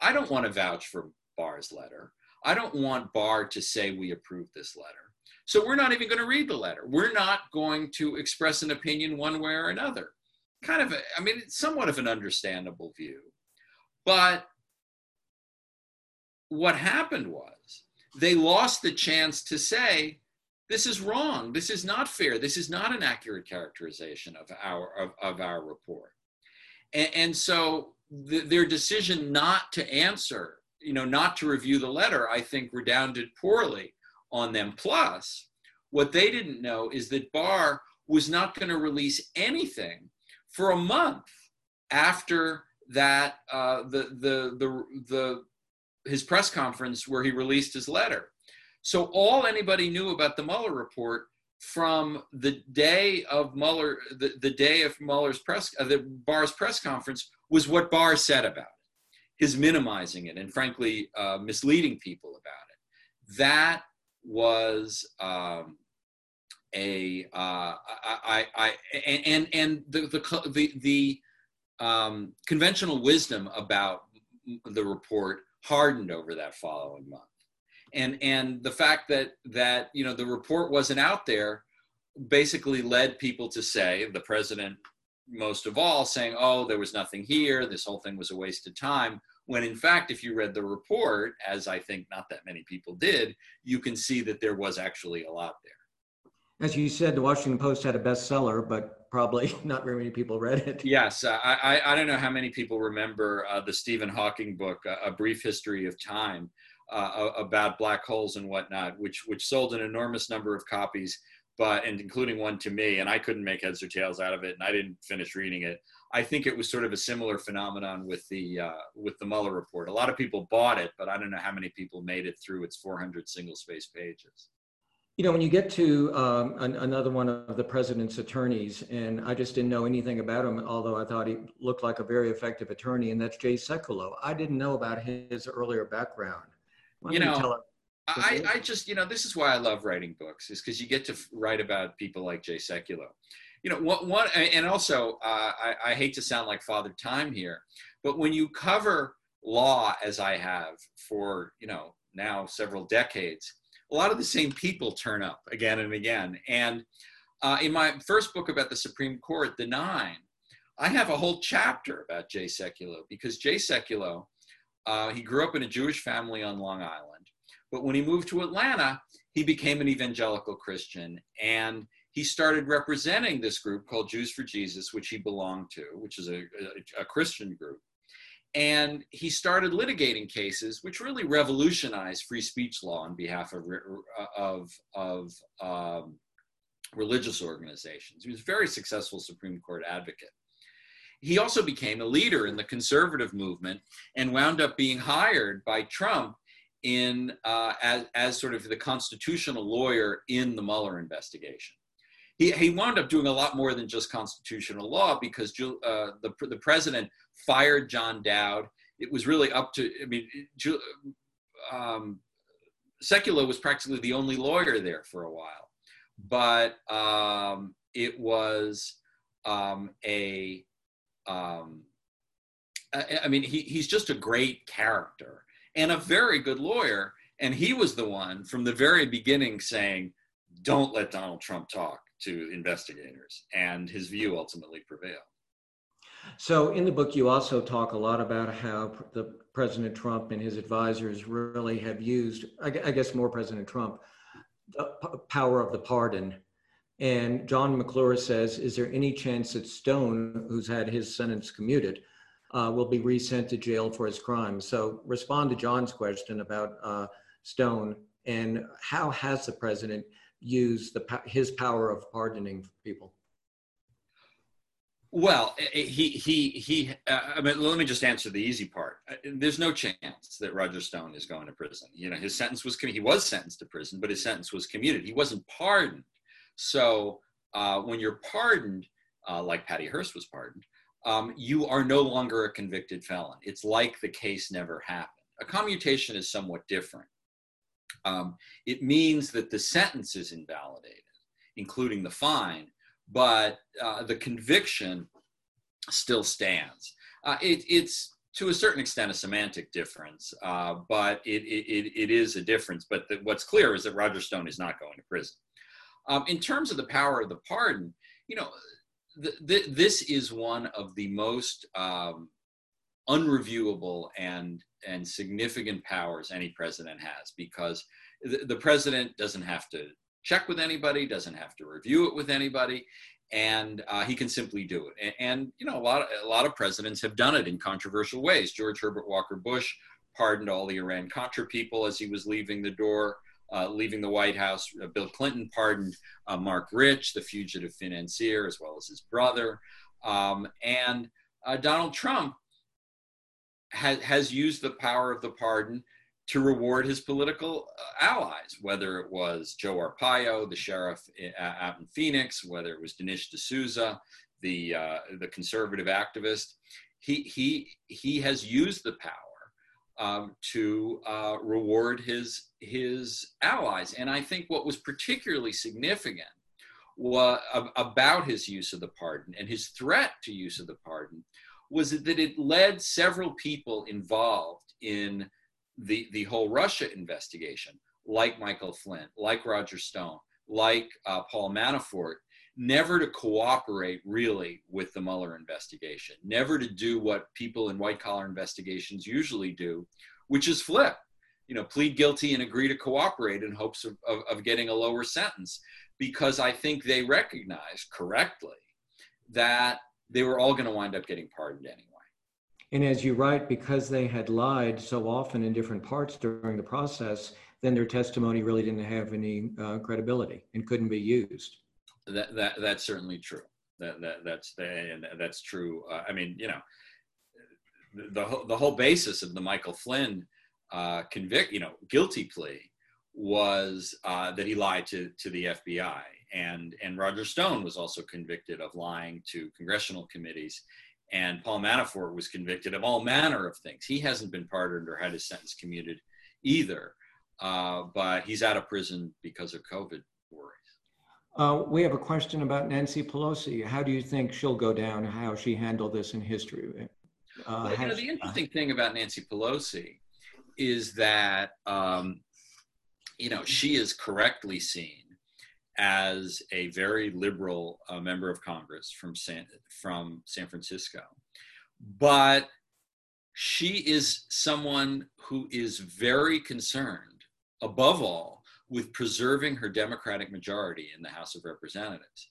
I don't want to vouch for Barr's letter. I don't want Barr to say we approve this letter. So we're not even going to read the letter. We're not going to express an opinion one way or another. Kind of, a, I mean, it's somewhat of an understandable view. But what happened was they lost the chance to say, this is wrong. This is not fair. This is not an accurate characterization of our of, of our report. And, and so the, their decision not to answer you know, not to review the letter, I think redounded poorly on them. Plus, what they didn't know is that Barr was not going to release anything for a month after that uh, the, the the the his press conference where he released his letter. So all anybody knew about the Mueller report from the day of Mueller, the, the day of Mueller's press, uh, the Barr's press conference was what Barr said about it, his minimizing it and frankly uh, misleading people about it. That was um, a uh, I, I, I and and the the the, the um, conventional wisdom about the report hardened over that following month and and the fact that that you know the report wasn't out there basically led people to say the president most of all saying oh there was nothing here. This whole thing was a waste of time. When in fact if you read the report as i think not that many people did you can see that there was actually a lot there. As you said, the Washington Post had a bestseller, but probably not very many people read it. Yes, uh, I, I, don't know how many people remember uh, the Stephen Hawking book, uh, A Brief History of Time, uh, about black holes and whatnot, which which sold an enormous number of copies, but and including one to me, and I couldn't make heads or tails out of it, and I didn't finish reading it. I think it was sort of a similar phenomenon with the uh, with the Mueller report. A lot of people bought it, but I don't know how many people made it through its 400 single space pages. You know, when you get to um, an, another one of the president's attorneys, and I just didn't know anything about him, although I thought he looked like a very effective attorney, and that's Jay Sekulow. I didn't know about his earlier background. Why you know, I, I just, you know, this is why I love writing books, is because you get to write about people like Jay Sekulow. You know, what, what, and also, uh, I, I hate to sound like Father Time here, but when you cover law as I have for, you know, now several decades, a lot of the same people turn up again and again. And uh, in my first book about the Supreme Court, The Nine, I have a whole chapter about Jay Sekulow because Jay Sekulow, uh, he grew up in a Jewish family on Long Island, but when he moved to Atlanta, he became an evangelical Christian and he started representing this group called Jews for Jesus, which he belonged to, which is a, a, a Christian group. And he started litigating cases which really revolutionized free speech law on behalf of, of, of um, religious organizations. He was a very successful Supreme Court advocate. He also became a leader in the conservative movement and wound up being hired by Trump in uh, as, as sort of the constitutional lawyer in the Mueller investigation he, he wound up doing a lot more than just constitutional law because uh, the, the president fired John Dowd. It was really up to, I mean, um, was practically the only lawyer there for a while. But um, it was um, a, um, I, I mean, he, he's just a great character and a very good lawyer. And he was the one from the very beginning saying, don't let Donald Trump talk to investigators, and his view ultimately prevailed. So, in the book, you also talk a lot about how the President Trump and his advisors really have used, I guess, more President Trump, the power of the pardon. And John McClure says, "Is there any chance that Stone, who's had his sentence commuted, uh, will be resent to jail for his crime? So, respond to John's question about uh, Stone and how has the president used the his power of pardoning people? Well, he he he. Uh, I mean, let me just answer the easy part. Uh, there's no chance that Roger Stone is going to prison. You know, his sentence was he was sentenced to prison, but his sentence was commuted. He wasn't pardoned. So uh, when you're pardoned, uh, like Patty Hearst was pardoned, um, you are no longer a convicted felon. It's like the case never happened. A commutation is somewhat different um, it means that the sentence is invalidated, including the fine, but uh, the conviction still stands. Uh, it, it's to a certain extent a semantic difference, uh, but it, it, it is a difference. But the, what's clear is that Roger Stone is not going to prison. Um, in terms of the power of the pardon, you know, th- th- this is one of the most um, unreviewable and and significant powers any president has because the, the president doesn't have to check with anybody, doesn't have to review it with anybody, and uh, he can simply do it. And, and, you know, a lot of a lot of presidents have done it in controversial ways. George Herbert Walker Bush pardoned all the Iran Contra people as he was leaving the door, uh, leaving the White House. Uh, Bill Clinton pardoned uh, Marc Rich, the fugitive financier, as well as his brother. Um, and uh, Donald Trump has, has used the power of the pardon to reward his political uh, allies, whether it was Joe Arpaio, the sheriff out in Phoenix, whether it was Dinesh D'Souza, the uh, the conservative activist. He he he has used the power um, to uh, reward his his allies, and I think what was particularly significant was, about his use of the pardon and his threat to use of the pardon was that it led several people involved in the, the whole Russia investigation, like Michael Flynn, like Roger Stone, like uh, Paul Manafort, never to cooperate really with the Mueller investigation, never to do what people in white collar investigations usually do, which is flip, you know, plead guilty and agree to cooperate in hopes of, of, of getting a lower sentence. Because I think they recognize correctly that they were all going to wind up getting pardoned anyway. And as you write, because they had lied so often in different parts during the process, then their testimony really didn't have any uh, credibility and couldn't be used. That, that that's certainly true. That, that that's and that's true. Uh, I mean, you know, the the whole basis of the Michael Flynn uh, convict, you know, guilty plea was uh, that he lied to to the FBI, and and Roger Stone was also convicted of lying to congressional committees and Paul Manafort was convicted of all manner of things. He hasn't been pardoned or had his sentence commuted either, uh, but he's out of prison because of COVID worries. Uh, we have a question about Nancy Pelosi. How do you think she'll go down? How she handled this in history? Uh, well, you know, the interesting thing about Nancy Pelosi is that um, you know she is correctly seen as a very liberal uh, member of Congress from San, from San Francisco. But she is someone who is very concerned, above all, with preserving her Democratic majority in the House of Representatives.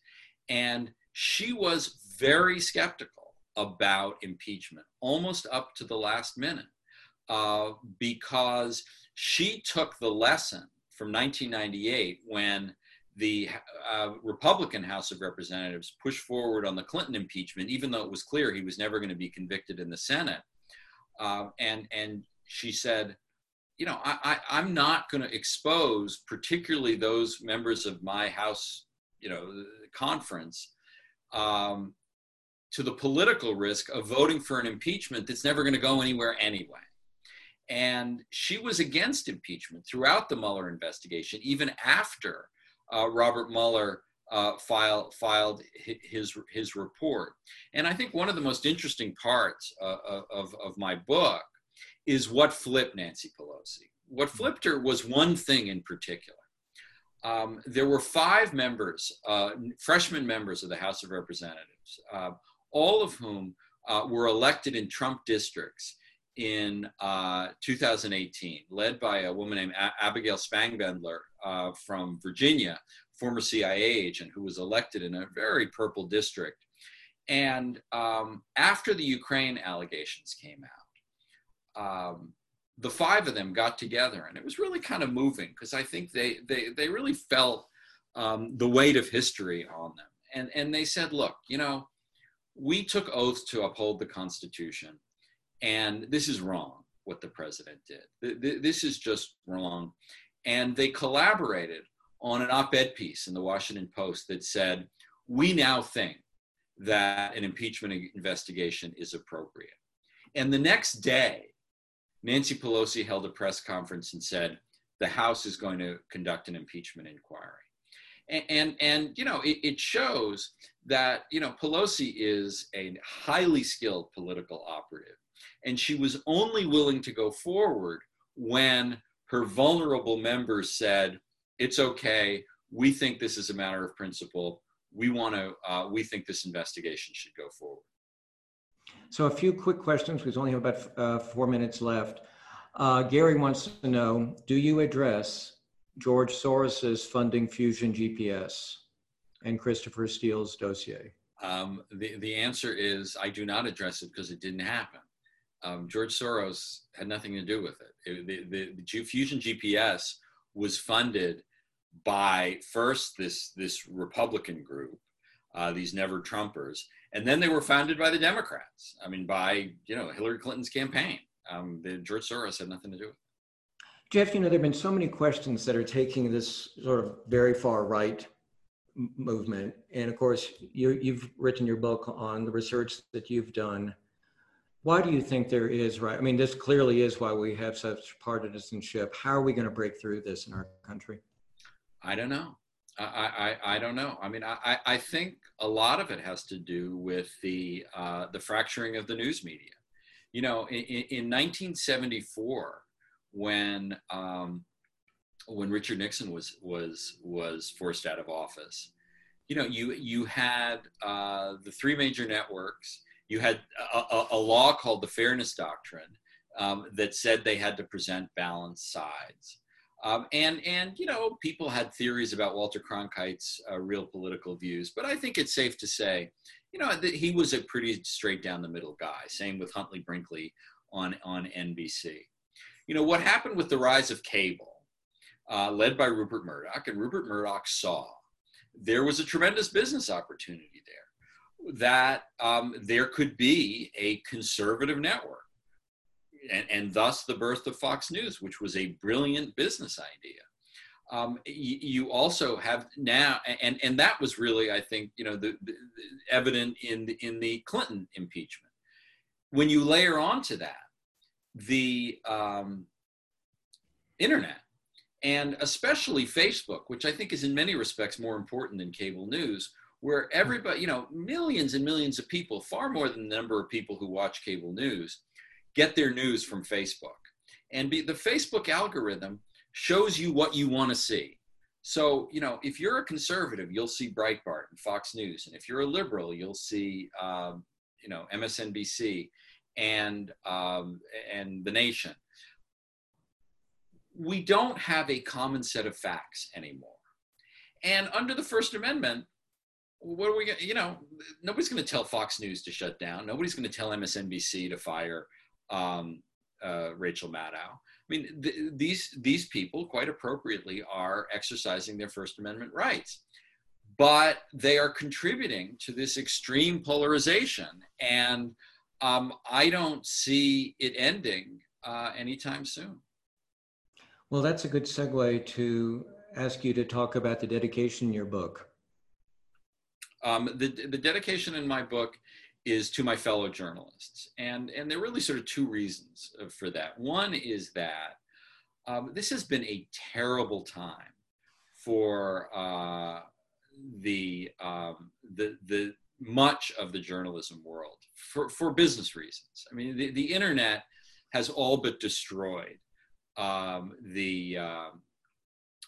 And she was very skeptical about impeachment, almost up to the last minute, uh, because she took the lesson from 1998 when the uh, Republican House of Representatives pushed forward on the Clinton impeachment, even though it was clear he was never going to be convicted in the Senate. Uh, and and she said, you know, I, I, am not going to expose particularly those members of my House, you know, conference um, to the political risk of voting for an impeachment that's never going to go anywhere anyway. And she was against impeachment throughout the Mueller investigation, even after uh, Robert Mueller uh, file, filed his, his report. And I think one of the most interesting parts uh, of, of my book is what flipped Nancy Pelosi. What flipped her was one thing in particular. Um, there were five members, uh, freshman members of the House of Representatives, uh, all of whom uh, were elected in Trump districts in uh, 2018, led by a woman named a- Abigail Spangenberger uh, from Virginia, former CIA agent who was elected in a very purple district. And um, after the Ukraine allegations came out, um, the five of them got together, and it was really kind of moving because I think they they they really felt um, the weight of history on them, and and they said, look, you know, we took oaths to uphold the Constitution and this is wrong what the president did. This is just wrong. And they collaborated on an op ed piece in the Washington Post that said, We now think that an impeachment investigation is appropriate. And the next day, Nancy Pelosi held a press conference and said, The House is going to conduct an impeachment inquiry. And, and, and you know, it, it shows that, you know, Pelosi is a highly skilled political operative and she was only willing to go forward when her vulnerable members said, It's okay. We think this is a matter of principle. We want to, uh, we think this investigation should go forward. So, a few quick questions. We only have about uh, four minutes left. Uh, Gary wants to know Do you address George Soros's funding Fusion GPS and Christopher Steele's dossier? Um, the, the answer is I do not address it because it didn't happen. Um, George Soros had nothing to do with it. it the, the, the Fusion GPS was funded by first this this Republican group, uh, these never Trumpers, and then they were founded by the Democrats. I mean, by you know Hillary Clinton's campaign. Um, the, George Soros had nothing to do with it. Jeff, you know, there have been so many questions that are taking this sort of very far right movement. And of course, you, you've written your book on the research that you've done. Why do you think there is right? I mean, this clearly is why we have such partisanship. How are we going to break through this in our country? I don't know. I, I, I don't know. I mean, I, I think a lot of it has to do with the, uh, the fracturing of the news media. You know, in, in 1974, when um, when Richard Nixon was was was forced out of office. You know, you you had uh, the three major networks. You had a, a, a law called the Fairness Doctrine um, that said they had to present balanced sides. Um, and and you know people had theories about Walter Cronkite's uh, real political views, but I think it's safe to say, you know, that he was a pretty straight down the middle guy. Same with Huntley Brinkley on on NBC you know, what happened with the rise of cable, uh, led by Rupert Murdoch, and Rupert Murdoch saw there was a tremendous business opportunity there, that um, there could be a conservative network, and, and, thus the birth of Fox News, which was a brilliant business idea. Um, you, you, also have now, and, and that was really, I think, you know, the, the, the evident in the, in the Clinton impeachment. When you layer onto that the um, internet and especially Facebook, which I think is in many respects more important than cable news, where everybody, you know, millions and millions of people, far more than the number of people who watch cable news, get their news from Facebook. And be, the Facebook algorithm shows you what you want to see. So, you know, if you're a conservative, you'll see Breitbart and Fox News. And if you're a liberal, you'll see, um, you know, MSNBC and um, and the nation. We don't have a common set of facts anymore. And under the First Amendment, what are we going to, you know, nobody's going to tell Fox News to shut down. Nobody's going to tell MSNBC to fire um, uh, Rachel Maddow. I mean, th- these, these people, quite appropriately, are exercising their First Amendment rights. But they are contributing to this extreme polarization. And um, I don't see it ending uh, anytime soon. Well, that's a good segue to ask you to talk about the dedication in your book. Um, the, the dedication in my book is to my fellow journalists. And, and there are really sort of two reasons for that. One is that um, this has been a terrible time for uh, the, um, the, the, much of the journalism world for, for business reasons. I mean, the, the internet has all but destroyed um, the, uh,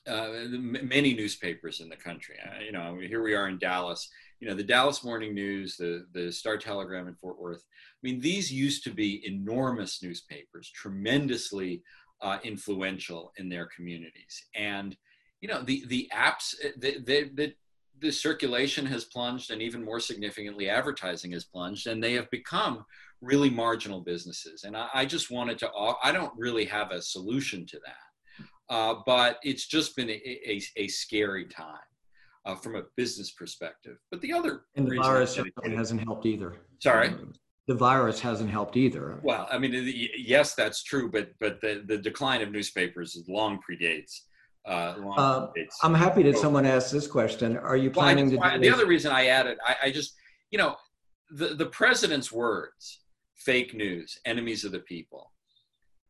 uh, the, many newspapers in the country. Uh, you know, here we are in Dallas. You know, the Dallas Morning News, the the Star Telegram in Fort Worth. I mean, these used to be enormous newspapers, tremendously uh, influential in their communities, and you know, the the apps, the, the, the the circulation has plunged and even more significantly advertising has plunged and they have become really marginal businesses. And i, I just wanted to i don't really have a solution to that. Uh, but it's just been a, a, a scary time uh, from a business perspective but the other and the virus hasn't helped either sorry the virus hasn't helped either well i mean yes that's true but but the, the decline of newspapers long predates uh, uh, I'm happy that someone asked this question. Are you planning well, I, to? the other reason I added, I, I just, you know, the the president's words, fake news, enemies of the people.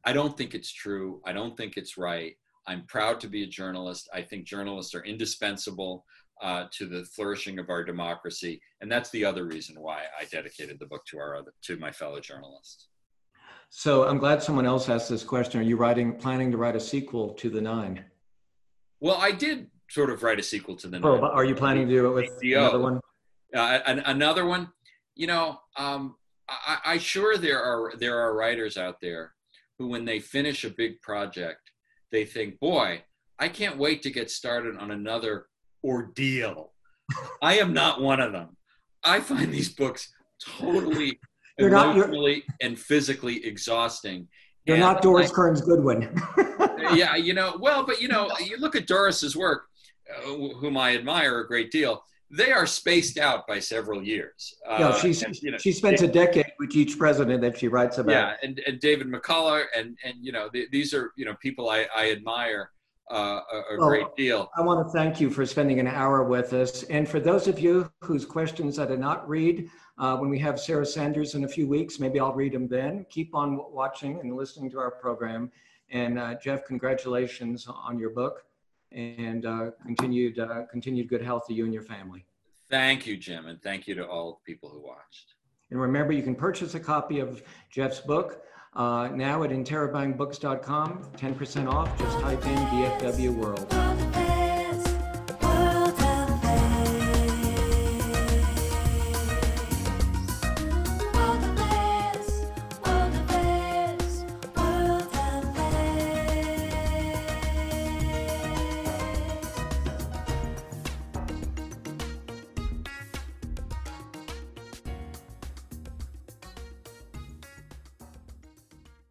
I don't think it's true. I don't think it's right. I'm proud to be a journalist. I think journalists are indispensable uh, to the flourishing of our democracy, and that's the other reason why I dedicated the book to our other, to my fellow journalists. So I'm glad someone else asked this question. Are you writing, planning to write a sequel to the Nine? Well, I did sort of write a sequel to the. Oh, are you planning to do it with HBO. another one? Uh, another one. You know, um, I, I sure there are there are writers out there who, when they finish a big project, they think, "Boy, I can't wait to get started on another ordeal." I am not one of them. I find these books totally You're not- emotionally and physically exhausting. You're And not Doris I- Kearns Goodwin. yeah, you know, well, but you know, you look at Doris's work, uh, whom I admire a great deal. They are spaced out by several years. Uh, Yeah, she's, and, you know, she spends a decade with each president that she writes about. yeah, and, and David McCullough, and and you know, th- these are you know people I, I admire uh, a, a Well, great deal. I want to thank you for spending an hour with us. And for those of you whose questions I did not read, uh, when we have Sarah Sanders in a few weeks, maybe I'll read them then. Keep on watching and listening to our program. And uh, Jeff, congratulations on your book and uh, continued, uh, continued good health to you and your family. Thank you, Jim, and thank you to all the people who watched. And remember, you can purchase a copy of Jeff's book uh, now at interrobangbooks.com, 10% off. Just type in BFW World.